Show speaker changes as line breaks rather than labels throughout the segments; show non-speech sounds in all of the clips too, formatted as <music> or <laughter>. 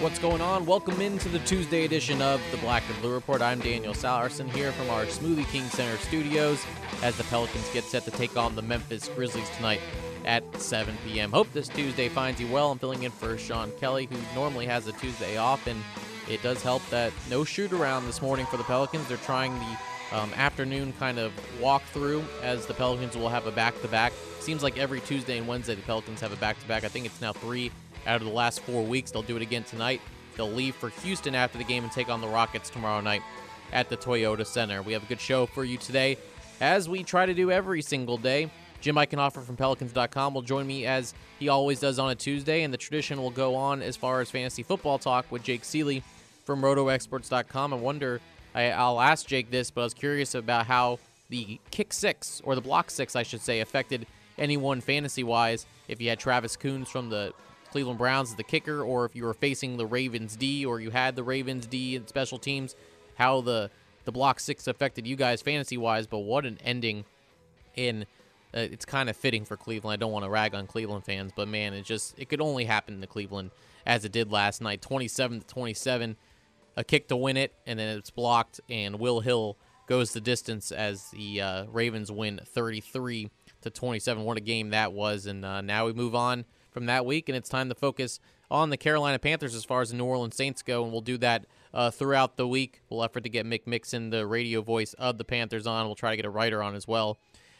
What's going on? Welcome into the Tuesday edition of the Black and Blue Report. I'm Daniel Sallerson here from our Smoothie King Center studios as the Pelicans get set to take on the Memphis Grizzlies tonight at 7 p.m. Hope this Tuesday finds you well. I'm filling in for Sean Kelly, who normally has a Tuesday off, and it does help that no shoot around this morning for the Pelicans. They're trying the um, afternoon kind of walk through as the Pelicans will have a back to back. Seems like every Tuesday and Wednesday the Pelicans have a back to back. I think it's now three out of the last four weeks. They'll do it again tonight. They'll leave for Houston after the game and take on the Rockets tomorrow night at the Toyota Center. We have a good show for you today, as we try to do every single day. Jim Eichenhofer from Pelicans.com will join me as he always does on a Tuesday, and the tradition will go on as far as fantasy football talk with Jake Seeley from RotoExperts.com. I wonder, I, I'll ask Jake this, but I was curious about how the kick six, or the block six, I should say, affected anyone fantasy wise. If you had Travis Coons from the Cleveland Browns as the kicker, or if you were facing the Ravens D, or you had the Ravens D in special teams, how the the block six affected you guys fantasy wise. But what an ending! In uh, it's kind of fitting for Cleveland. I don't want to rag on Cleveland fans, but man, it just it could only happen to Cleveland as it did last night, 27 to 27, a kick to win it, and then it's blocked, and Will Hill goes the distance as the uh, Ravens win 33 to 27. What a game that was! And uh, now we move on from that week, and it's time to focus on the Carolina Panthers as far as the New Orleans Saints go, and we'll do that uh, throughout the week. We'll effort to get Mick Mixon, the radio voice of the Panthers, on. We'll try to get a writer on as well,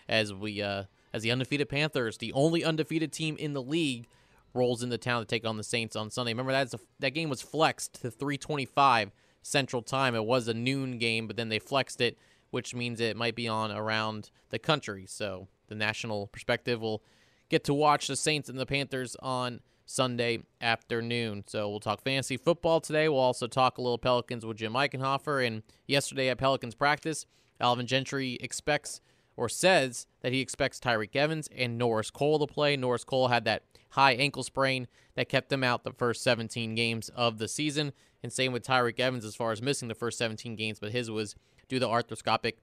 as we uh, as the undefeated Panthers, the only undefeated team in the league, rolls into town to take on the Saints on Sunday. Remember that a, that game was flexed to 3:25 Central Time. It was a noon game, but then they flexed it, which means it might be on around the country. So the national perspective will get to watch the Saints and the Panthers on Sunday afternoon. So we'll talk fantasy football today. We'll also talk a little Pelicans with Jim Eichenhofer. And yesterday at Pelicans practice, Alvin Gentry expects or says that he expects Tyreke Evans and Norris Cole to play. Norris Cole had that high ankle sprain that kept him out the first 17 games of the season. And same with Tyreke Evans as far as missing the first 17 games, but his was due to arthroscopic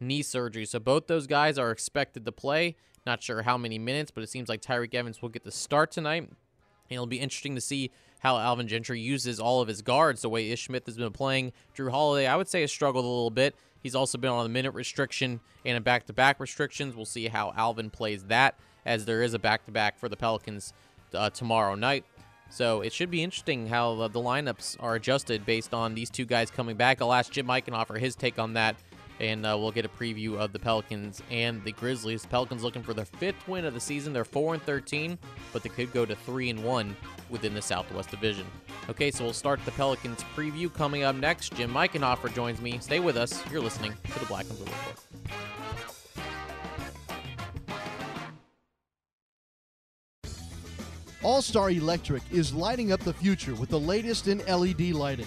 knee surgery. So both those guys are expected to play. Not sure how many minutes, but it seems like Tyreke Evans will get the start tonight. And it'll be interesting to see how Alvin Gentry uses all of his guards the way Ish Smith has been playing. Jrue Holiday, I would say, has struggled a little bit. He's also been on a minute restriction and a back to back restrictions. We'll see how Alvin plays that, as there is a back to back for the Pelicans uh, tomorrow night. So it should be interesting how the, lineups are adjusted based on these two guys coming back. I'll ask Jim Eichenhofer his take on that and uh, we'll get a preview of the Pelicans and the Grizzlies. Pelicans looking for their fifth win of the season. They're four and thirteen, but they could go to three and one within the Southwest Division. Okay, so we'll start the Pelicans preview coming up next. Jim Eichenhofer joins me. Stay with us. You're listening to the Black and Blue Report.
All Star Electric is lighting up the future with the latest in LED lighting.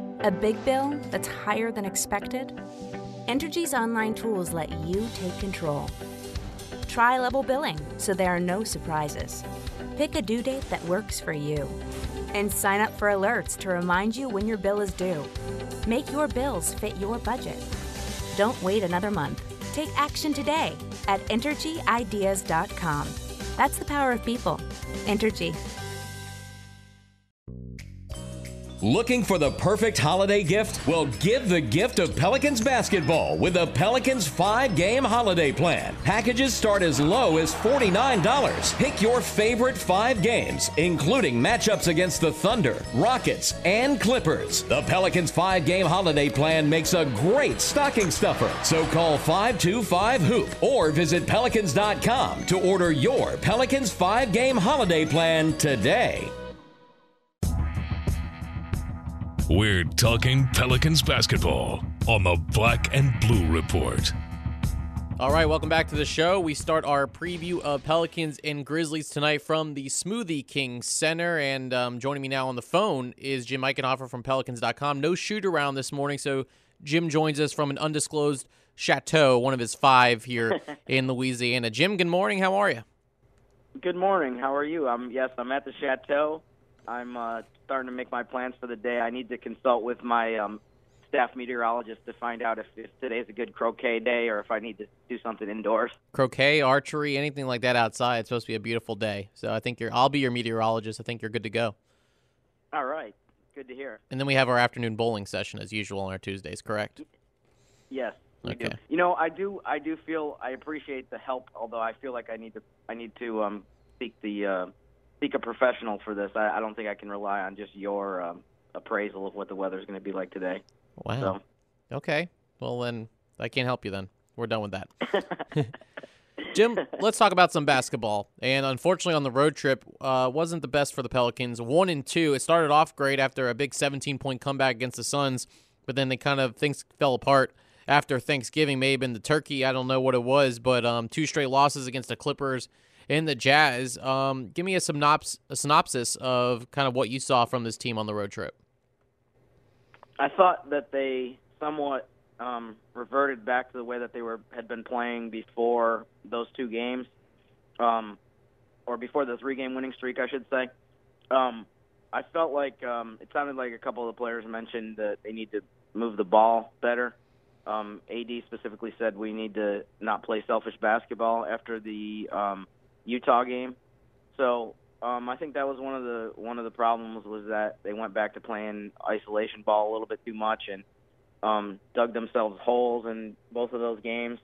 A big bill that's higher than expected? Entergy's online tools let you take control. Try level billing so there are no surprises. Pick a due date that works for you. And sign up for alerts to remind you when your bill is due. Make your bills fit your budget. Don't wait another month. Take action today at EnergyIdeas.com. That's the power of people. Entergy.
Looking for the perfect holiday gift? Well, give the gift of Pelicans basketball with the Pelicans 5 game holiday plan. Packages start as low as $49. Pick your favorite five games, including matchups against the Thunder, Rockets, and Clippers. The Pelicans 5 game holiday plan makes a great stocking stuffer. So call 525 Hoop or visit Pelicans.com to order your Pelicans 5 game holiday plan today.
We're talking Pelicans basketball on the Black and Blue Report.
All right, welcome back to the show. We start our preview of Pelicans and Grizzlies tonight from the Smoothie King Center. And um, joining me now on the phone is Jim Eichenhofer from Pelicans.com. No shoot around this morning, so Jim joins us from an undisclosed chateau, one of his five here <laughs> in Louisiana. Jim, good morning. How are you?
Good morning. How are you? I'm yes, I'm at the chateau. I'm uh, starting to make my plans for the day. I need to consult with my um, staff meteorologist to find out if, if today's a good croquet day or if I need to do something indoors.
Croquet, archery, anything like that outside. It's supposed to be a beautiful day. So I think you're. I'll be your meteorologist. I think you're good to go.
All right. Good to hear.
And then we have our afternoon bowling session as usual on our Tuesdays, correct?
Yes. we do.
Okay.
You know, I do. I do feel. I appreciate the help. Although I feel like I need to. I need to um, seek the uh, seek a professional for this. I, I don't think I can rely on just your um, appraisal of what the weather's going to be like today.
Wow. Okay. Well, then I can't help you then. We're done with that. <laughs> <laughs> Jim, let's talk about some basketball. And unfortunately, on the road trip, uh, wasn't the best for the Pelicans. One and two. It started off great after a big 17 point comeback against the Suns, but then they kind of things fell apart after Thanksgiving. Maybe been the turkey. I don't know what it was, but um, two straight losses against the Clippers and the Jazz. Um, give me a synops- a synopsis of kind of what you saw from this team on the road trip.
I thought that they somewhat um, reverted back to the way that they were had been playing before those two games, um, or before the three-game winning streak, I should say. Um, I felt like um, it sounded like a couple of the players mentioned that they need to move the ball better. Um, AD specifically said we need to not play selfish basketball after the um, Utah game. So um, I think that was one of the one of the problems was that they went back to playing isolation ball a little bit too much and um, dug themselves holes in both of those games.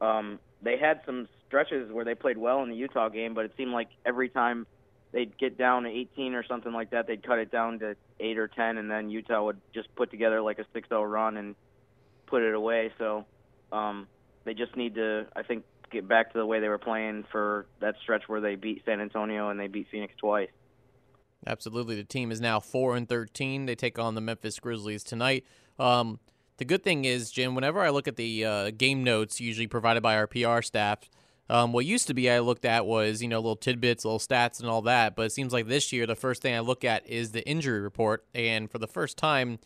Um, they had some stretches where they played well in the Utah game, but it seemed like every time they'd get down to 18 or something like that, they'd cut it down to eight or 10, and then Utah would just put together like a 6-0 run and put it away. So um, they just need to, I think, get back to the way they were playing for that stretch where they beat San Antonio and they beat Phoenix twice.
Absolutely. The team is now 4 and 13. They take on the Memphis Grizzlies tonight. Um, the good thing is, Jim, whenever I look at the uh, game notes usually provided by our PR staff, um, what used to be I looked at was, you know, little tidbits, little stats, and all that. But it seems like this year, the first thing I look at is the injury report. And for the first time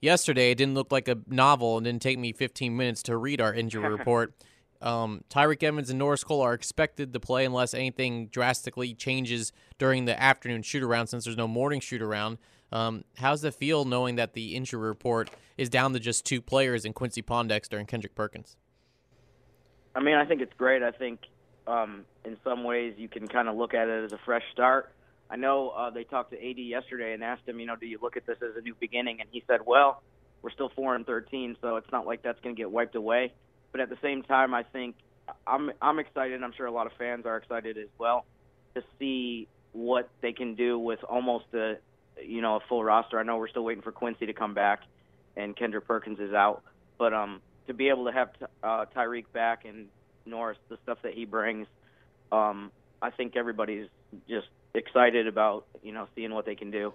yesterday, it didn't look like a novel and didn't take me 15 minutes to read our injury <laughs> report. Um, Tyreke Evans and Norris Cole are expected to play unless anything drastically changes during the afternoon shoot around since there's no morning shoot around. Um, how's it feel knowing that the injury report is down to just two players in Quincy Pondexter and Kendrick Perkins?
I mean, I think it's great. I think um, in some ways you can kind of look at it as a fresh start. I know uh, they talked to AD yesterday and asked him, you know, do you look at this as a new beginning? And he said, well, we're still four and thirteen, so it's not like that's going to get wiped away. But at the same time, I think I'm I'm excited. I'm sure a lot of fans are excited as well to see what they can do with almost a you know a full roster. I know we're still waiting for Quincy to come back, and Kendrick Perkins is out, but um to be able to have uh, Tyreke back and Norris, the stuff that he brings, um, I think everybody's just excited about you know seeing what they can do.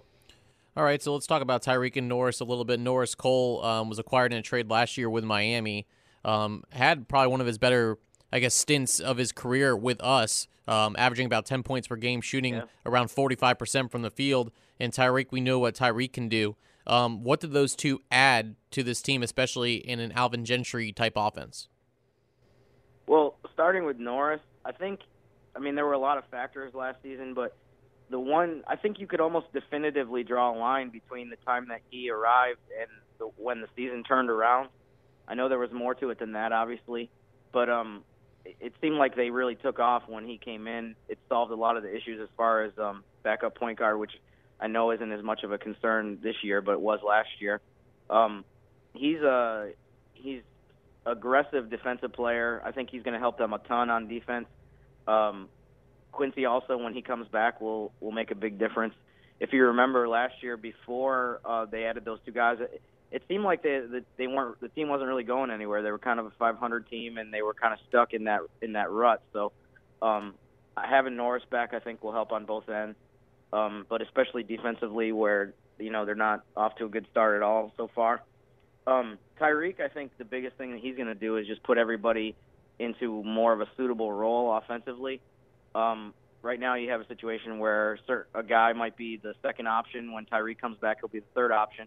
All right, so let's talk about Tyreke and Norris a little bit. Norris Cole um, was acquired in a trade last year with Miami. Um, had probably one of his better, I guess, stints of his career with us, um, averaging about 10 points per game, shooting
Yeah.
around 45% from the field. And Tyreke, we know what Tyreke can do. Um, what did those two add to this team, especially in an Alvin Gentry type offense?
Well, starting with Norris, I think, I mean, there were a lot of factors last season, but the one I think you could almost definitively draw a line between the time that he arrived and the, when the season turned around. I know there was more to it than that, obviously, but um, it, seemed like they really took off when he came in. It solved a lot of the issues as far as um, backup point guard, which I know isn't as much of a concern this year, but it was last year. Um, he's a he's aggressive defensive player. I think he's going to help them a ton on defense. Um, Quincy also, when he comes back, will will make a big difference. If you remember last year, before uh, they added those two guys, it, seemed like they that they weren't the team wasn't really going anywhere. They were kind of a 500 team, and they were kind of stuck in that in that rut. So um, having Norris back, I think, will help on both ends, um, but especially defensively, where you know they're not off to a good start at all so far. Um, Tyreke, I think the biggest thing that he's going to do is just put everybody into more of a suitable role offensively. Um, right now, you have a situation where a guy might be the second option. When Tyreke comes back, he'll be the third option,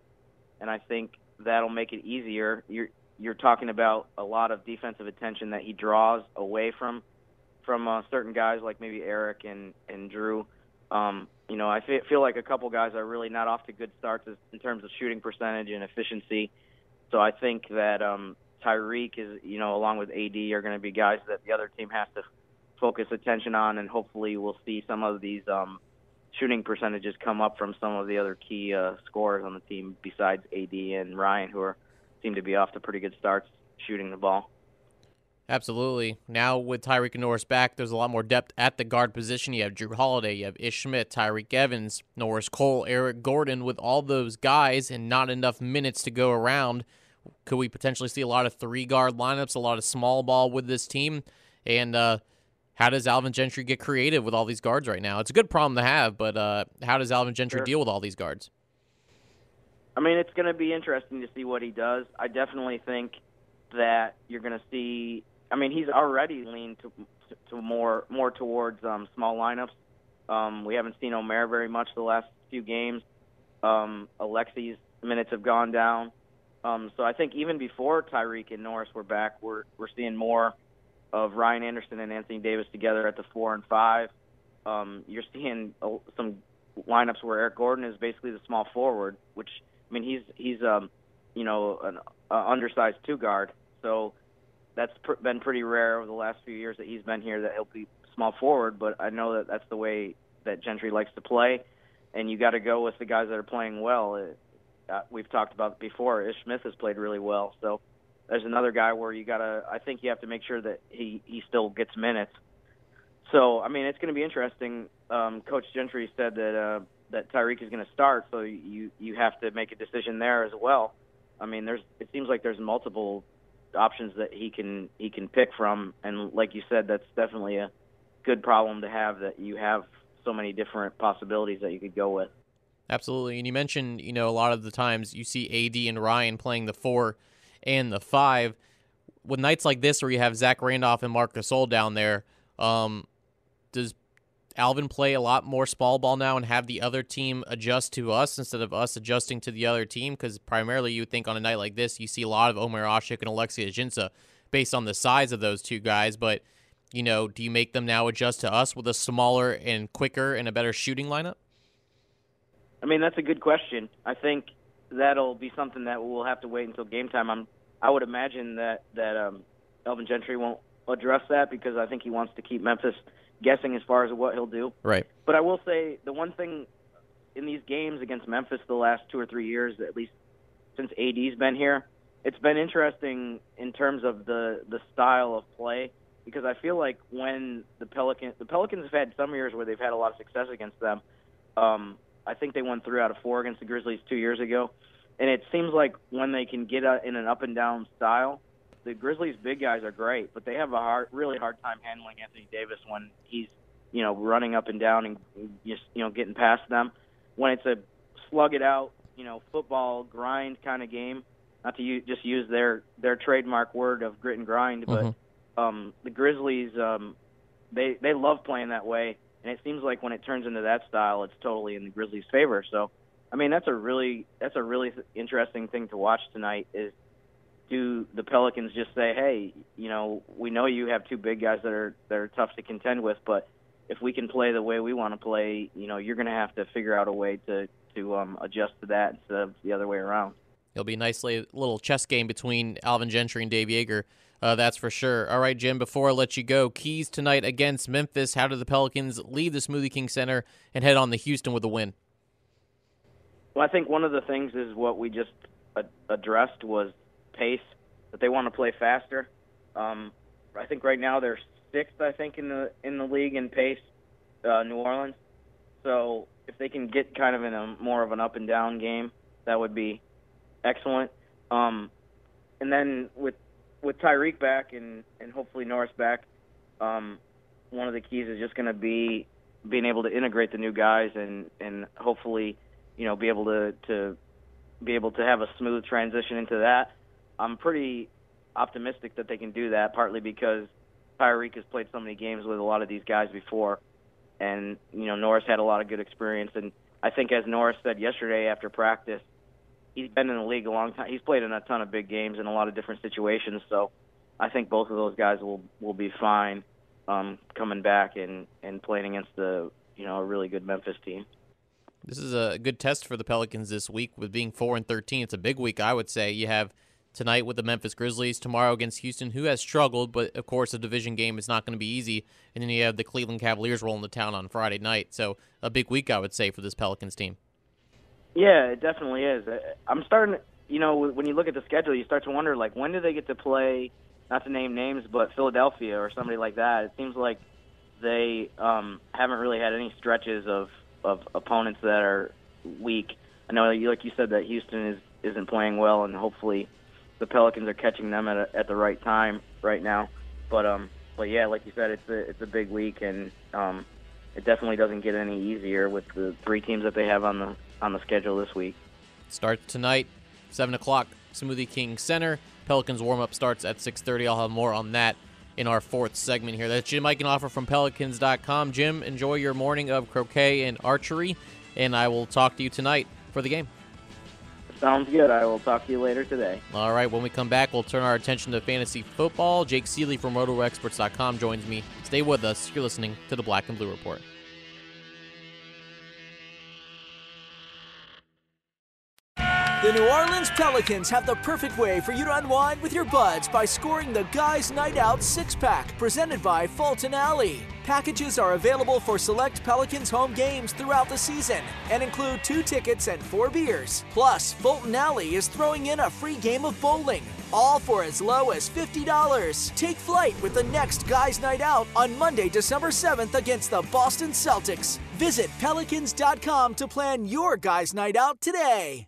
and I think that'll make it easier. You're you're talking about a lot of defensive attention that he draws away from from uh, certain guys like maybe Eric and and Jrue. Um, you know, I feel like a couple guys are really not off to good starts in terms of shooting percentage and efficiency. So I think that um, Tyreke is, you know, along with AD, are going to be guys that the other team has to focus attention on, and hopefully we'll see some of these um, shooting percentages come up from some of the other key uh, scorers on the team besides AD and Ryan, who are seem to be off to pretty good starts shooting the ball.
Absolutely. Now with Tyreek and Norris back, there's a lot more depth at the guard position. You have Jrue Holiday, you have Ish Smith, Tyreke Evans, Norris Cole, Eric Gordon. With all those guys and not enough minutes to go around, could we potentially see a lot of three guard lineups, a lot of small ball with this team? And uh, how does Alvin Gentry get creative with all these guards right now? It's a good problem to have, but uh, how does Alvin Gentry sure. deal with all these guards?
I mean, it's going to be interesting to see what he does. I definitely think that you're going to see I mean, he's already leaned to to more more towards um, small lineups. Um, we haven't seen Omer very much the last few games. Um, Alexi's minutes have gone down. Um, so I think even before Tyreke and Norris were back, we're we're seeing more of Ryan Anderson and Anthony Davis together at the four and five. Um, you're seeing some lineups where Eric Gordon is basically the small forward, which I mean he's he's um, you know an uh, undersized two guard. So that's pr- been pretty rare over the last few years that he's been here that he'll be small forward. But I know that that's the way that Gentry likes to play, and you got to go with the guys that are playing well. It, uh, we've talked about before. Ish Smith has played really well, so there's another guy where you gotta. I think you have to make sure that he he still gets minutes. So I mean, it's going to be interesting. Um, Coach Gentry said that uh, that Tyreke is going to start, so you you have to make a decision there as well. I mean, there's it seems like there's multiple options that he can he can pick from. And like you said, that's definitely a good problem to have that you have so many different possibilities that you could go with.
Absolutely. And you mentioned, you know, a lot of the times you see AD and Ryan playing the four and the five. With nights like this where you have Zach Randolph and Marc Gasol down there, um, does Alvin play a lot more small ball now and have the other team adjust to us instead of us adjusting to the other team? Because primarily you think on a night like this, you see a lot of Omer Asik and Alexis Ajinça based on the size of those two guys. But, you know, do you make them now adjust to us with a smaller and quicker and a better shooting lineup?
I mean, that's a good question. I think that'll be something that we'll have to wait until game time. I'm, I would imagine that, that um, Alvin Gentry won't address that because I think he wants to keep Memphis – guessing as far as what he'll do.
Right.
But I will say the one thing in these games against Memphis the last two or three years, at least since AD's been here, it's been interesting in terms of the the style of play because I feel like when the Pelicans the Pelicans have had some years where they've had a lot of success against them. Um, I think they won three out of four against the Grizzlies two years ago, and it seems like when they can get in an up and down style, the Grizzlies' big guys are great, but they have a hard, really hard time handling Anthony Davis when he's, you know, running up and down and just, you know, getting past them. When it's a slug it out, you know, football grind kind of game, not to use, just use their their trademark word of grit and grind, but mm-hmm. um, the Grizzlies, um, they they love playing that way, and it seems like when it turns into that style, it's totally in the Grizzlies' favor. So, I mean, that's a really that's a really interesting thing to watch tonight. Is do the Pelicans just say, "Hey, you know, we know you have two big guys that are that are tough to contend with, but if we can play the way we want to play, you know, you're going to have to figure out a way to to um, adjust to that instead of the other way around."
It'll be a nice little chess game between Alvin Gentry and Dave Joerger. Uh, that's for sure. All right, Jim, before I let you go, keys tonight against Memphis. How do the Pelicans leave the Smoothie King Center and head on to Houston with a win?
Well, I think one of the things is what we just addressed was pace, that they want to play faster. Um, I think right now they're sixth, I think, in the in the league in pace, uh, New Orleans. So if they can get kind of in a more of an up and down game, that would be excellent. Um, and then with with Tyreke back and and hopefully Norris back, um, one of the keys is just going to be being able to integrate the new guys and and hopefully you know, be able to to be able to have a smooth transition into that. I'm pretty optimistic that they can do that, partly because Tyreke has played so many games with a lot of these guys before, and you know Norris had a lot of good experience. And I think, as Norris said yesterday after practice, he's been in the league a long time. He's played in a ton of big games in a lot of different situations. So I think both of those guys will will be fine um, coming back and and playing against the you know a really good Memphis team.
This is a good test for the Pelicans this week with being 4 and 13. It's a big week, I would say. You have tonight with the Memphis Grizzlies, tomorrow against Houston, who has struggled, but of course, a division game is not going to be easy. And then you have the Cleveland Cavaliers rolling the town on Friday night. So, a big week, I would say, for this Pelicans team.
Yeah, it definitely is. I'm starting, you know, when you look at the schedule, you start to wonder, like, when do they get to play, not to name names, but Philadelphia or somebody like that? It seems like they um, haven't really had any stretches of, of opponents that are weak. I know, like you said, that Houston is isn't playing well, and hopefully the Pelicans are catching them at a, at the right time right now. But um, but yeah, like you said, it's a it's a big week, and um, it definitely doesn't get any easier with the three teams that they have on the on the schedule this week.
Starts tonight, seven o'clock, Smoothie King Center. Pelicans warm up starts at 6:30. I'll have more on that in our fourth segment here. That's Jim offer from Pelicans.com. Jim, enjoy your morning of croquet and archery, and I will talk to you tonight for the game.
Sounds good. I will talk to you later today.
All right. When we come back, we'll turn our attention to fantasy football. Jake Seeley from RotoExperts.com joins me. Stay with us. You're listening to the Black and Blue Report.
The New Orleans Pelicans have the perfect way for you to unwind with your buds by scoring the Guys Night Out six pack presented by Fulton Alley. Packages are available for select Pelicans home games throughout the season and include two tickets and four beers. Plus, Fulton Alley is throwing in a free game of bowling, all for as low as $50. Take flight with the next Guys Night Out on Monday, December 7th against the Boston Celtics. Visit pelicans.com to plan your Guys Night Out today.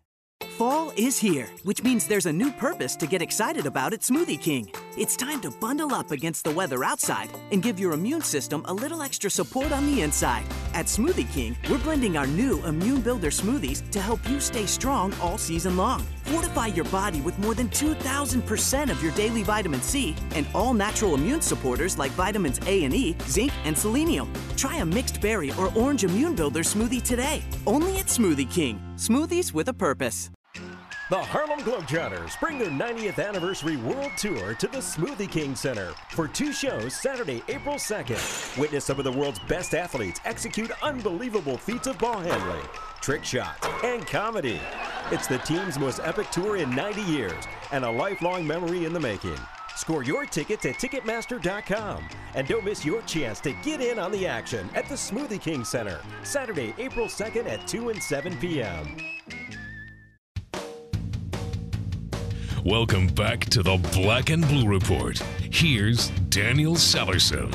Fall is here, which means there's a new purpose to get excited about at Smoothie King. It's time to bundle up against the weather outside and give your immune system a little extra support on the inside. At Smoothie King, we're blending our new Immune Builder smoothies to help you stay strong all season long. Fortify your body with more than 2,000% of your daily vitamin C and all natural immune supporters like vitamins A and E, zinc, and selenium. Try a mixed berry or orange Immune Builder smoothie today. Only at Smoothie King. Smoothies with a purpose.
The Harlem Globetrotters bring their 90th anniversary world tour to the Smoothie King Center for two shows Saturday, April 2nd. Witness some of the world's best athletes execute unbelievable feats of ball handling, trick shots, and comedy. It's the team's most epic tour in 90 years and a lifelong memory in the making. Score your tickets at Ticketmaster.com and don't miss your chance to get in on the action at the Smoothie King Center, Saturday, April 2nd at 2 and 7 p.m.
Welcome back to the Black and Blue Report. Here's Daniel Sallerson.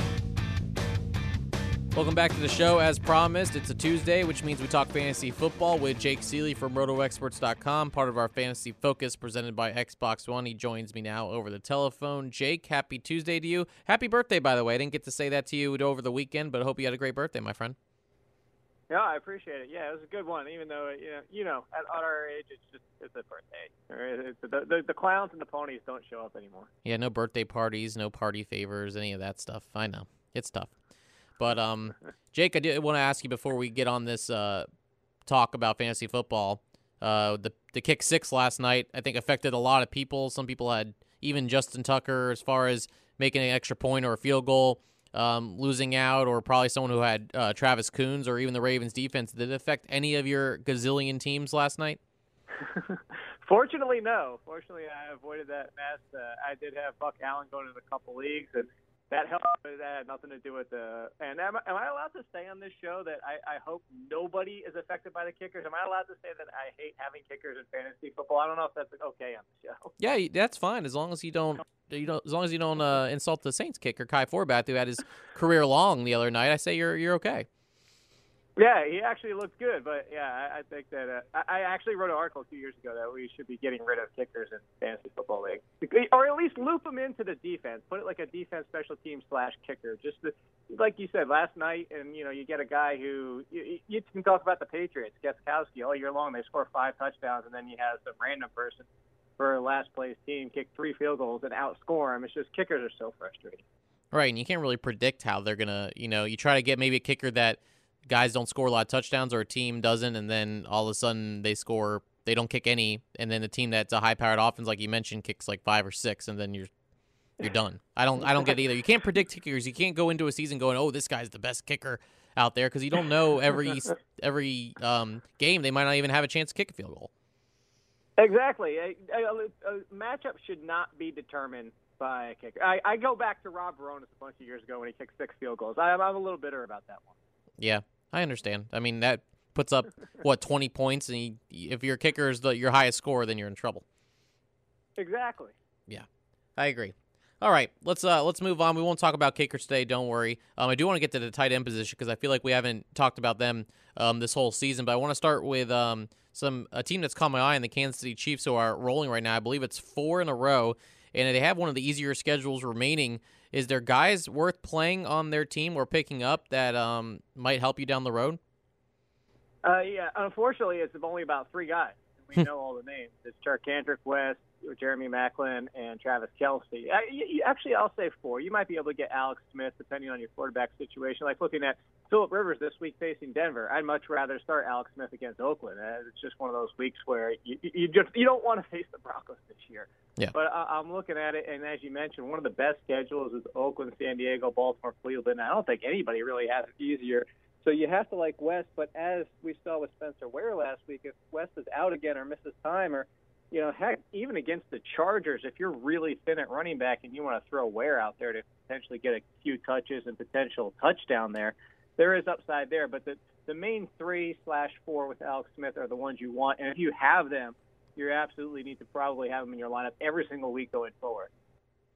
Welcome back to the show. As promised, it's a Tuesday, which means we talk fantasy football with Jake Seeley from RotoExperts.com, part of our fantasy focus presented by Xbox One. He joins me now over the telephone. Jake, happy Tuesday to you. Happy birthday, by the way. I didn't get to say that to you over the weekend, but I hope you had a great birthday, my friend.
Yeah, I appreciate it. Yeah, it was a good one. Even though you know, you know, at, at our age, it's just it's a birthday. It's, the, the the clowns and the ponies don't show up anymore.
Yeah, no birthday parties, no party favors, any of that stuff. I know it's tough. But um, <laughs> Jake, I did want to ask you before we get on this uh, talk about fantasy football. Uh, the the kick six last night, I think, affected a lot of people. Some people had even Justin Tucker as far as making an extra point or a field goal um, losing out, or probably someone who had uh, Travis Coons or even the Ravens defense. Did it affect any of your gazillion teams last night? <laughs>
Fortunately, no. Fortunately, I avoided that mess. Uh, I did have Buck Allen going in a couple leagues, and that helped. That had nothing to do with the. And am, am I allowed to say on this show that I, I hope nobody is affected by the kickers? Am I allowed to say that I hate having kickers in fantasy football? I don't know if that's okay on the show. <laughs>
Yeah, that's fine as long as you don't. You don't, as long as you don't uh, insult the Saints kicker Kai Forbath, who had his career long the other night. I say you're you're okay.
Yeah, he actually looked good, but yeah, I, I think that uh, I, I actually wrote an article two years ago that we should be getting rid of kickers in fantasy football league, or at least loop them into the defense. Put it like a defense special team slash kicker. Just the, like you said last night, and you know, you get a guy who you, you can talk about the Patriots, Gostkowski, all year long. They score five touchdowns, and then you have some random person for a last place team kick three field goals and outscore them. It's just kickers are so frustrating.
Right, and you can't really predict how they're gonna. You know, you try to get maybe a kicker that guys don't score a lot of touchdowns or a team doesn't, and then all of a sudden they score. They don't kick any, and then the team that's a high-powered offense, like you mentioned, kicks like five or six, and then you're you're done. I don't I don't get either. You can't predict kickers. You can't go into a season going, "Oh, this guy's the best kicker out there," because you don't know every every um, game they might not even have a chance to kick a field goal.
Exactly. A, a, a matchup should not be determined by a kicker. I, I go back to Rob Bironas a bunch of years ago when he kicked six field goals. I, I'm a little bitter about that one.
Yeah, I understand. I mean that puts up what 20 points, and he, if your kicker is the, your highest score, then you're in trouble.
Exactly.
Yeah, I agree. All right, let's uh let's move on. We won't talk about kickers today. Don't worry. Um, I do want to get to the tight end position because I feel like we haven't talked about them um this whole season. But I want to start with um some a team that's caught my eye in the Kansas City Chiefs who are rolling right now. I believe it's four in a row, and they have one of the easier schedules remaining. Is there guys worth playing on their team or picking up that um might help you down the road?
Uh, yeah, unfortunately, it's only about three guys. We know all the names. It's Charcandrick West, Jeremy Maclin, and Travis Kelce. I, you, actually, I'll say four. You might be able to get Alex Smith depending on your quarterback situation. Like looking at Philip Rivers this week facing Denver, I'd much rather start Alex Smith against Oakland. Uh, It's just one of those weeks where you, you just you don't want to <laughs> face the Broncos this year.
Yeah.
But I, I'm looking at it, and as you mentioned, one of the best schedules is Oakland, San Diego, Baltimore, Cleveland. I don't think anybody really has it easier. So you have to like West, but as we saw with Spencer Ware last week, if West is out again or misses time, or you know, heck, even against the Chargers, if you're really thin at running back and you want to throw Ware out there to potentially get a few touches and potential touchdown there, there is upside there. But the the main three slash four with Alex Smith are the ones you want, and if you have them, you absolutely need to probably have them in your lineup every single week going forward.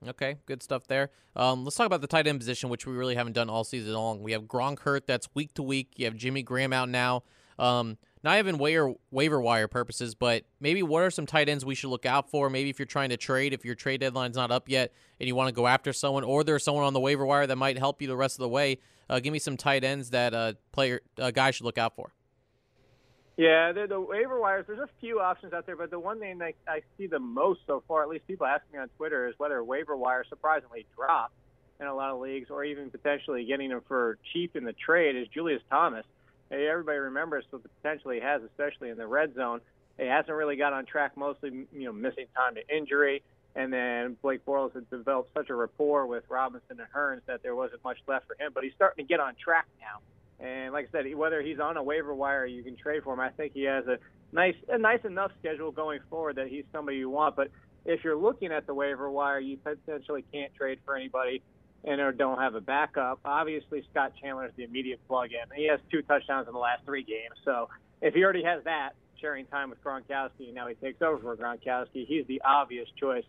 Okay, good stuff there. Um, let's talk about the tight end position, which we really haven't done all season long. We have Gronk hurt, that's week to week. You have Jimmy Graham out now. Um, not even waiver waiver wire purposes, but maybe what are some tight ends we should look out for? Maybe if you're trying to trade, if your trade deadline's not up yet, and you want to go after someone, or there's someone on the waiver wire that might help you the rest of the way. Uh, give me some tight ends that uh, player uh, guys should look out for.
Yeah, the, the waiver wires. There's a few options out there, but the one thing that I see the most so far, at least people ask me on Twitter, is whether waiver wire surprisingly dropped in a lot of leagues, or even potentially getting them for cheap in the trade, is Julius Thomas. Everybody remembers the potential he has, especially in the red zone. He hasn't really got on track, mostly you know missing time to injury, and then Blake Bortles had developed such a rapport with Robinson and Hurns that there wasn't much left for him. But he's starting to get on track now. And like I said, whether he's on a waiver wire you can trade for him, I think he has a nice, a nice enough schedule going forward that he's somebody you want. But if you're looking at the waiver wire, you potentially can't trade for anybody and or don't have a backup. Obviously, Scott Chandler is the immediate plug-in. He has two touchdowns in the last three games, so if he already has that, sharing time with Gronkowski, and now he takes over for Gronkowski, he's the obvious choice.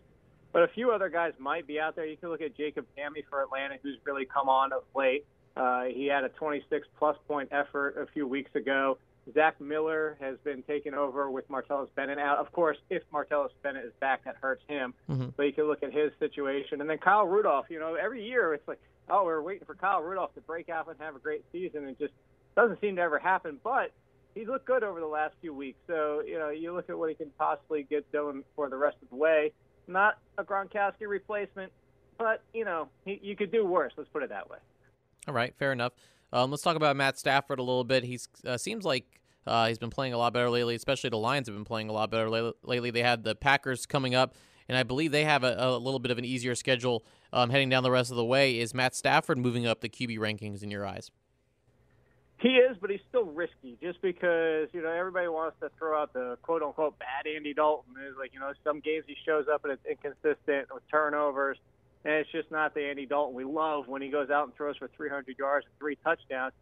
But a few other guys might be out there. You can look at Jacob Tamme for Atlanta, who's really come on of late. Uh, he had a 26 plus point effort a few weeks ago. Zach Miller has been taken over with Martellus Bennett out. Of course, if Martellus Bennett is back, that hurts him.
Mm-hmm.
But you can look at his situation. And then Kyle Rudolph, you know, every year it's like, oh, we're waiting for Kyle Rudolph to break out and have a great season. It just doesn't seem to ever happen. But he's looked good over the last few weeks. So, you know, you look at what he can possibly get going for the rest of the way. Not a Gronkowski replacement, but, you know, he, you could do worse. Let's put it that way.
All right, fair enough. Um, let's talk about Matt Stafford a little bit. He uh, seems like uh, he's been playing a lot better lately, especially the Lions have been playing a lot better lately. They had the Packers coming up, and I believe they have a, a little bit of an easier schedule um, heading down the rest of the way. Is Matt Stafford moving up the QB rankings in your eyes?
He is, but he's still risky just because, you know, everybody wants to throw out the quote unquote bad Andy Dalton. Is like, you know, some games he shows up and it's inconsistent with turnovers, and it's just not the Andy Dalton we love when he goes out and throws for 300 yards and three touchdowns.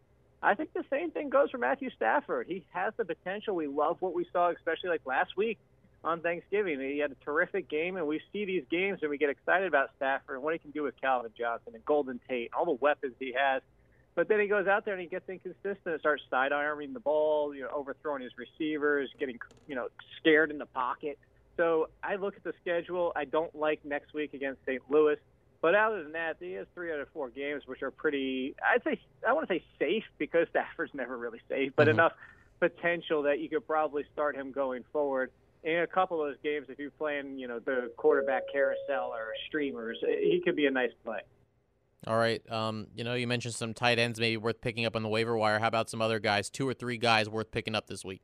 I think the same thing goes for Matthew Stafford. He has the potential. We love what we saw, especially like last week on Thanksgiving. He had a terrific game, and we see these games and we get excited about Stafford and what he can do with Calvin Johnson and Golden Tate all the weapons he has. But then he goes out there and he gets inconsistent and starts side arming the ball, you know, overthrowing his receivers, getting you know scared in the pocket. So I look at the schedule. I don't like next week against St. Louis. But other than that, he has three out of four games, which are pretty. I'd say I want to say safe because <laughs> Stafford's never really safe, but
Mm-hmm.
enough potential that you could probably start him going forward. In a couple of those games, if you're playing, you know, the quarterback carousel or streamers, he could be a nice play.
All right. Um, you know, you mentioned some tight ends maybe worth picking up on the waiver wire. How about some other guys, two or three guys worth picking up this week?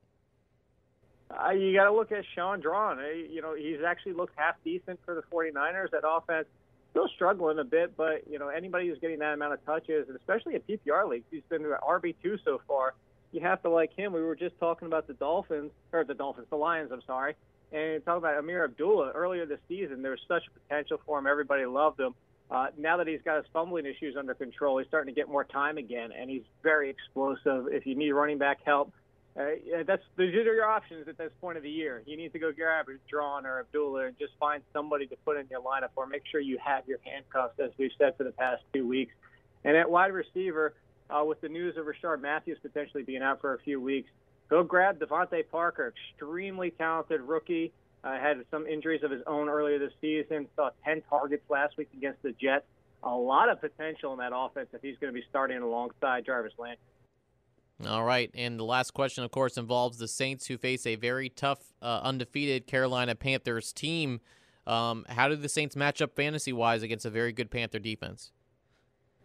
Uh, you got to look at Shaun Draughn. Uh, You know, he's actually looked half decent for the 49ers. That offense still struggling a bit, but you know, anybody who's getting that amount of touches, and especially in PPR leagues, he's been RB two so far. You have to like him. We were just talking about the Dolphins, or the Dolphins, the Lions. I'm sorry, and talking about Ameer Abdullah earlier this season. There was such potential for him. Everybody loved him. Uh, now that he's got his fumbling issues under control, he's starting to get more time again, and he's very explosive. If you need running back help, uh, yeah, that's those are your options at this point of the year. You need to go grab a Draughn or Abdullah and just find somebody to put in your lineup, or make sure you have your handcuffs, as we've said for the past two weeks. And at wide receiver, uh, with the news of Rishard Matthews potentially being out for a few weeks, go grab DeVante Parker, extremely talented rookie. Uh, had some injuries of his own earlier this season. Saw 10 targets last week against the Jets. A lot of potential in that offense if he's going to be starting alongside Jarvis Landry.
All right, and the last question, of course, involves the Saints, who face a very tough, uh, undefeated Carolina Panthers team. Um, how do the Saints match up fantasy-wise against a very good Panther defense?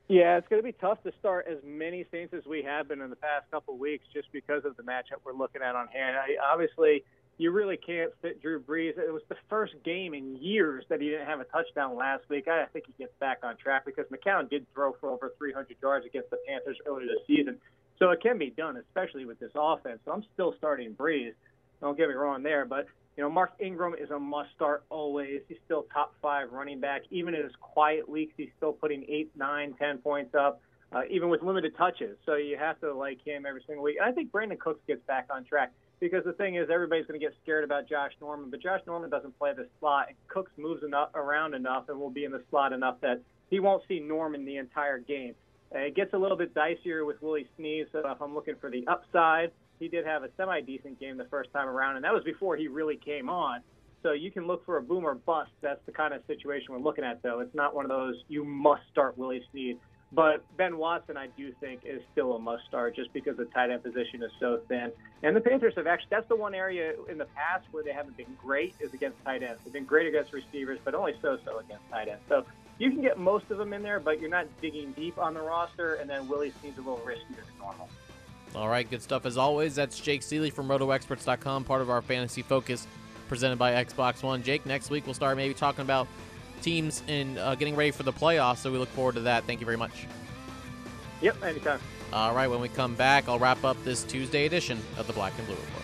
Yeah, it's going to be tough to start as many Saints as we have been in the past couple of weeks, just because of the matchup we're looking at on hand. I, obviously, you really can't fit Drew Brees. It was the first game in years that he didn't have a touchdown last week. I think he gets back on track because McCown did throw for over 300 yards against the Panthers earlier this season. So it can be done, especially with this offense. So I'm still starting Brees. Don't get me wrong there, but you know Mark Ingram is a must-start always. He's still top five running back. Even in his quiet weeks, he's still putting eight, nine, ten points up, uh, even with limited touches. So you have to like him every single week. And I think Brandin Cooks gets back on track because the thing is everybody's going to get scared about Josh Norman, but Josh Norman doesn't play the slot, and Cooks moves enough, around enough and will be in the slot enough that he won't see Norman the entire game. It gets a little bit dicier with Willie Snead. So if I'm looking for the upside, he did have a semi decent game the first time around, and that was before he really came on. So you can look for a boom or bust. That's the kind of situation we're looking at, though. It's not one of those you must start Willie Snead. But Ben Watson, I do think, is still a must start just because the tight end position is so thin. And the Panthers have actually, that's the one area in the past where they haven't been great is against tight ends. They've been great against receivers, but only so so against tight ends. So you can get most of them in there, but you're not digging deep on the roster, and then Willie seems a little riskier than normal.
All right, good stuff as always. That's Jake Seeley from RotoExperts.com, part of our Fantasy Focus presented by Xbox One. Jake, next week we'll start maybe talking about teams and uh, getting ready for the playoffs, so we look forward to that. Thank you very much.
Yep, anytime.
All right, when we come back, I'll wrap up this Tuesday edition of the Black and Blue Report.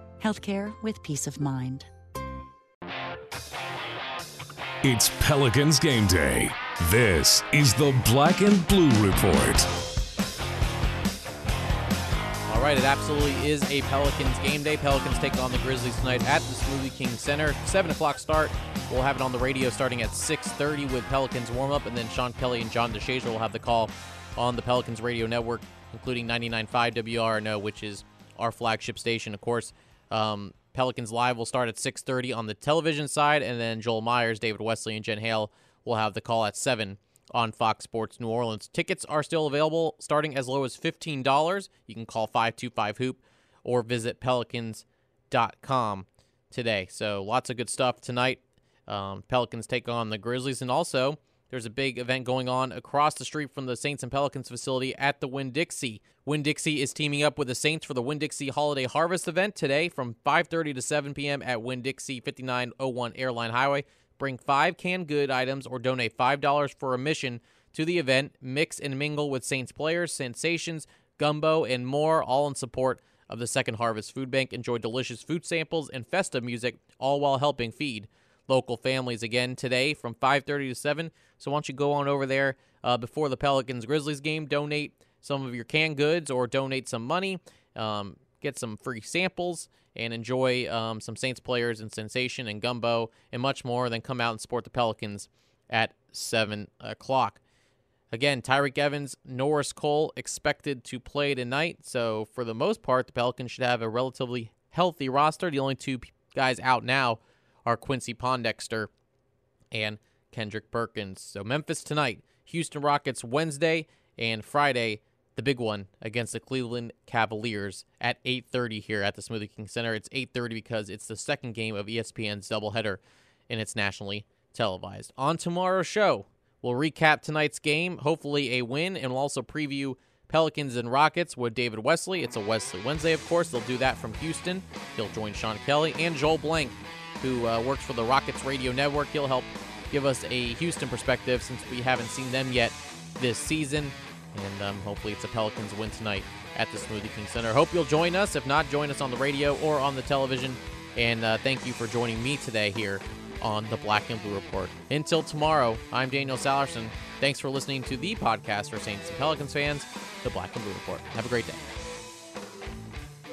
healthcare with peace of mind.
It's Pelicans game day. This is the Black and Blue Report.
All right, it absolutely is a Pelicans game day. Pelicans take on the Grizzlies tonight at the Smoothie King Center. Seven o'clock start. We'll have it on the radio starting at 6:30 with Pelicans warm up, and then Sean Kelly and John DeShazier will have the call on the Pelicans radio network, including 99.5 WRNO, which is our flagship station, of course. Um, Pelicans Live will start at 6:30 on the television side, and then Joel Myers, David Wesley, and Jen Hale will have the call at seven on Fox Sports New Orleans. Tickets are still available, starting as low as fifteen dollars. You can call five two five hoop or visit pelicans.com today. So lots of good stuff tonight Um, Pelicans take on the Grizzlies, and also there's a big event going on across the street from the Saints and Pelicans facility at the Winn Dixie. Winn Dixie is teaming up with the Saints for the Winn Dixie Holiday Harvest event today from 5:30 to 7 p.m. at Winn Dixie 5901 Airline Highway. Bring five canned good items or donate $5 for a mission to the event. Mix and mingle with Saints players, Saintsations, gumbo, and more, all in support of the Second Harvest Food Bank. Enjoy delicious food samples and festive music, all while helping feed local families again today from 5:30 to 7. So why don't you go on over there uh, before the Pelicans Grizzlies game, donate some of your canned goods or donate some money, um, get some free samples, and enjoy um, some Saints players and Saintsations and Gumbo and much more. Then come out and support the Pelicans at 7 o'clock. Again, Tyreke Evans, Norris Cole expected to play tonight. So, for the most part, the Pelicans should have a relatively healthy roster. The only two guys out now are Quincy Pondexter and Kendrick Perkins. So, Memphis tonight, Houston Rockets Wednesday, and Friday, the big one against the Cleveland Cavaliers at 8:30 here at the Smoothie King Center. It's 8:30 because it's the second game of ESPN's doubleheader and it's nationally televised. On tomorrow's show, We'll recap tonight's game, hopefully a win, and we'll also preview Pelicans and Rockets with David Wesley. It's a Wesley Wednesday, of course. They'll do that from Houston. He'll join Sean Kelly and Joel Blank, who uh, works for the Rockets Radio Network. He'll help give us a Houston perspective since we haven't seen them yet this season. And um, hopefully it's a Pelicans win tonight at the Smoothie King Center. Hope you'll join us. If not, join us on the radio or on the television. And uh, thank you for joining me today here on the Black and Blue Report. Until tomorrow, I'm Daniel Sallerson. Thanks for listening to the podcast for Saints and Pelicans fans, the Black and Blue Report. Have a great day.